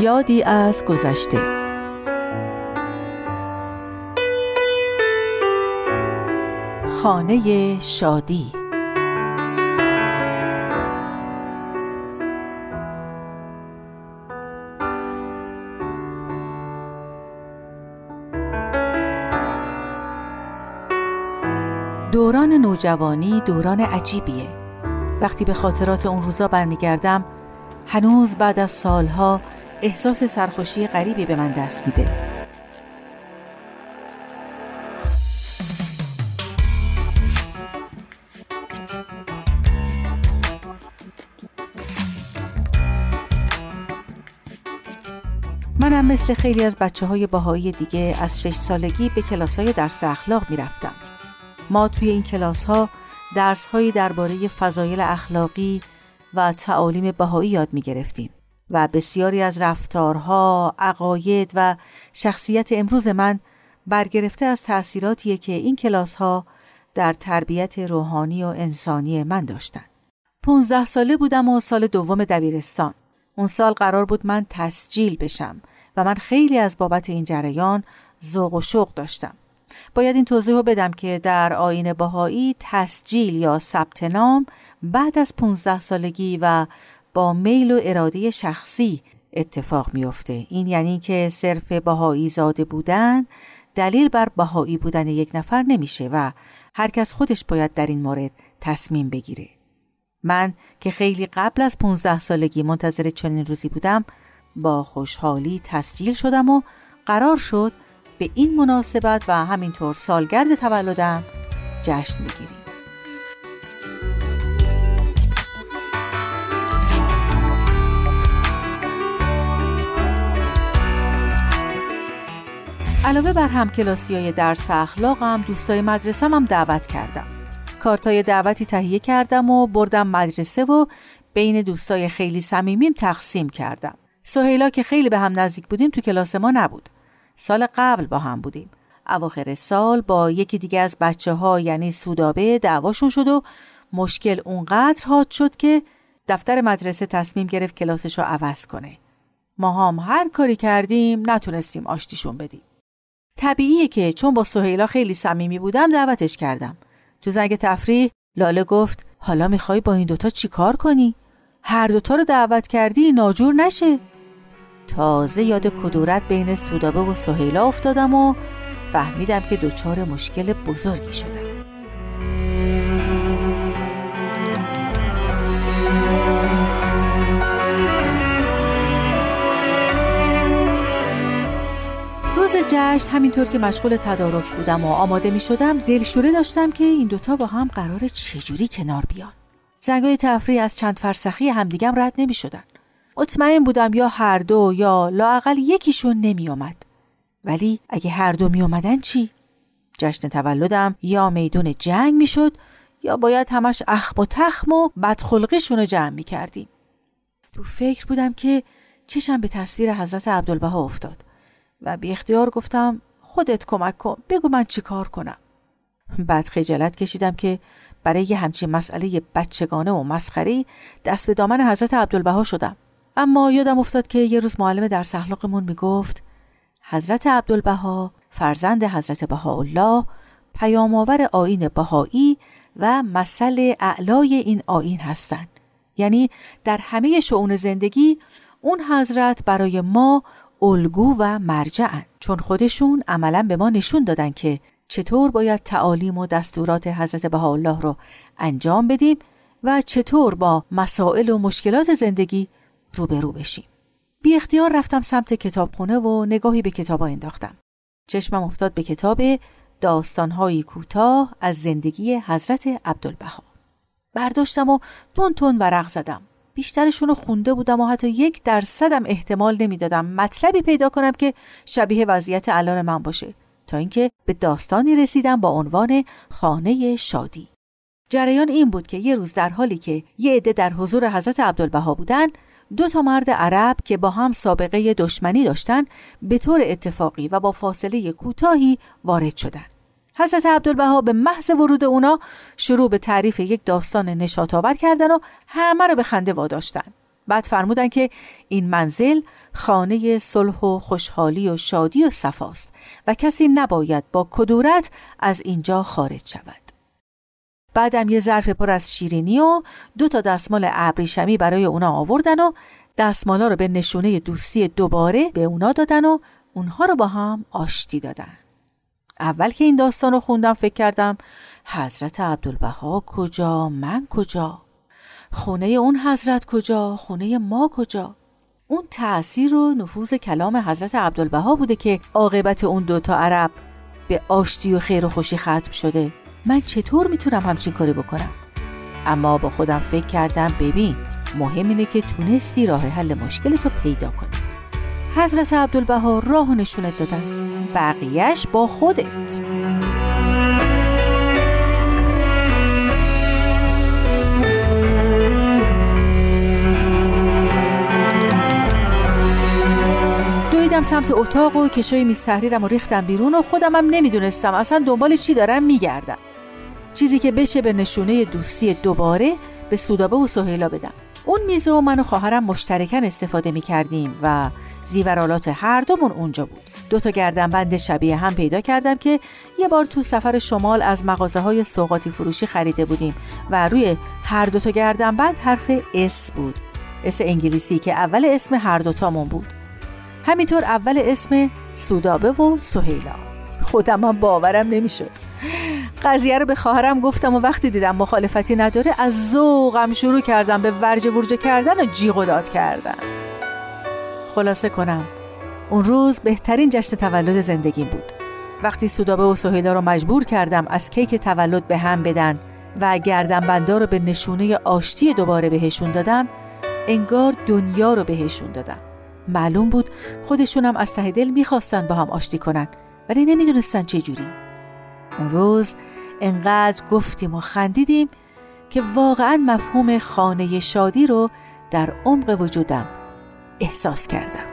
یادی از گذشته. خانه شادی. دوران نوجوانی دوران عجیبیه. وقتی به خاطرات اون روزا برمیگردم هنوز بعد از سالها احساس سرخوشی غریبی به من دست میده. منم مثل خیلی از بچه های باهایی دیگه از شش سالگی به کلاس های درس اخلاق می‌رفتم. ما توی این کلاس ها درس درباره فضایل اخلاقی و تعالیم بهایی یاد می گرفتیم و بسیاری از رفتارها، عقاید و شخصیت امروز من برگرفته از تأثیراتیه که این کلاس ها در تربیت روحانی و انسانی من داشتن. 15 ساله بودم و سال دوم دبیرستان. اون سال قرار بود من تسجیل بشم و من خیلی از بابت این جریان ذوق و شوق داشتم. باید این توضیح رو بدم که در آین باهایی تسجیل یا ثبت نام بعد از 15 سالگی و با میل و اراده شخصی اتفاق میافته. این یعنی که صرف باهایی زاده بودن دلیل بر باهایی بودن یک نفر نمیشه و هر کس خودش باید در این مورد تصمیم بگیره. من که خیلی قبل از 15 سالگی منتظر چنین روزی بودم با خوشحالی تسجیل شدم و قرار شد به این مناسبت و همینطور سالگرد تولدم جشن می‌گیریم علاوه بر همکلاسی های درس اخلاقم دوستای مدرسم هم دعوت کردم. کارتای دعوتی تهیه کردم و بردم مدرسه و بین دوستای خیلی صمیمیم تقسیم کردم. سهیلا که خیلی به هم نزدیک بودیم تو کلاس ما نبود. سال قبل با هم بودیم. اواخر سال با یکی دیگه از بچه ها یعنی سودابه دعواشون شد و مشکل اونقدر حاد شد که دفتر مدرسه تصمیم گرفت کلاسش رو عوض کنه. ما هم هر کاری کردیم نتونستیم آشتیشون بدیم. طبیعیه که چون با سهیلا خیلی صمیمی بودم دعوتش کردم. تو زنگ تفریح لاله گفت حالا می‌خوای با این دوتا چیکار کنی؟ هر دوتا رو دعوت کردی ناجور نشه. تازه یاد کدورت بین سودابه و سهیلا افتادم و فهمیدم که دچار مشکل بزرگی شدم. جشن همینطور که مشغول تدارک بودم و آماده می شدم دلشوره داشتم که این دوتا با هم قرار چجوری کنار بیان زنگای تفریح از چند فرسخی همدیگم رد نمی شدن مطمئن بودم یا هر دو یا لاقل یکیشون نمی آمد. ولی اگه هر دو می آمدن چی؟ جشن تولدم یا میدون جنگ می شد یا باید همش اخم و تخم و بدخلقشون رو جمع می کردیم. تو فکر بودم که چشم به تصویر حضرت عبدالبها افتاد و بی اختیار گفتم خودت کمک کن بگو من چی کار کنم. بعد خجالت کشیدم که برای یه همچین مسئله بچگانه و مسخری دست به دامن حضرت عبدالبها شدم. اما یادم افتاد که یه روز معلم در سخلاقمون می‌گفت حضرت عبدالبها فرزند حضرت بهاءالله پیامآور آین بهایی و مثل اعلای این آین هستند یعنی در همه شعون زندگی اون حضرت برای ما الگو و مرجعن چون خودشون عملا به ما نشون دادن که چطور باید تعالیم و دستورات حضرت بهاءالله رو انجام بدیم و چطور با مسائل و مشکلات زندگی روبرو بشیم. بی اختیار رفتم سمت کتابخونه و نگاهی به کتابا انداختم. چشمم افتاد به کتاب داستانهایی کوتاه از زندگی حضرت عبدالبها. برداشتم و تون تون ورق زدم. بیشترشون رو خونده بودم و حتی یک درصدم احتمال نمی‌دادم مطلبی پیدا کنم که شبیه وضعیت الان من باشه تا اینکه به داستانی رسیدم با عنوان خانه شادی جریان این بود که یه روز در حالی که یه عده در حضور حضرت عبدالبها بودن دو تا مرد عرب که با هم سابقه دشمنی داشتن به طور اتفاقی و با فاصله کوتاهی وارد شدند. حضرت عبدالبها به محض ورود اونا شروع به تعریف یک داستان نشاط آور کردن و همه رو به خنده واداشتن. بعد فرمودن که این منزل خانه صلح و خوشحالی و شادی و صفاست و کسی نباید با کدورت از اینجا خارج شود. بعدم یه ظرف پر از شیرینی و دو تا دستمال ابریشمی برای اونا آوردن و دستمالا رو به نشونه دوستی دوباره به اونا دادن و اونها رو با هم آشتی دادن. اول که این داستان رو خوندم فکر کردم حضرت عبدالبها کجا من کجا؟ خونه اون حضرت کجا؟ خونه ما کجا؟ اون تأثیر و نفوذ کلام حضرت عبدالبها بوده که عاقبت اون دوتا عرب به آشتی و خیر و خوشی ختم شده. من چطور می‌تونم همچین کاری بکنم؟ اما با خودم فکر کردم ببین مهم اینه که تونستی راه حل مشکل تو پیدا کنی. حضرت عبدالبها راه نشونت دادن. بقیهش با خودت. دویدم سمت اتاق و کشوی میز تحریرم و ریختم بیرون و خودم هم نمی‌دونستم. اصلا دنبال چی دارم میگردم. چیزی که بشه به نشونه دوستی دوباره به سودابه و سهیلا بدم. اون میز و من و خواهرم مشترکاً استفاده می کردیم و زیورآلات هر دومون اونجا بود. دو تا گردنبند شبیه هم پیدا کردم که یه بار تو سفر شمال از مغازه های سوقاتی فروشی خریده بودیم و روی هر دو تا گردنبند حرف S بود. S انگلیسی که اول اسم هر دوتامون بود. همینطور اول اسم سودابه و سهیلا. خودم هم باورم نمی‌شد. قضیه رو به خواهرم گفتم و وقتی دیدم مخالفتی نداره از ذوقم شروع کردم به ورجه ورجه کردن و جیغ و داد کردن. خلاصه کنم اون روز بهترین جشن تولد زندگیم بود. وقتی سودابه و سهیلا رو مجبور کردم از کیک تولد به هم بدن و گردنبندا رو به نشونه آشتی دوباره بهشون دادم انگار دنیا رو بهشون دادم. معلوم بود خودشونم از ته دل می‌خواستن با هم آشتی کنن ولی نمی‌دونستن چه جوری. اون روز انقدر گفتیم و خندیدیم که واقعا مفهوم خانه شادی رو در عمق وجودم احساس کردم.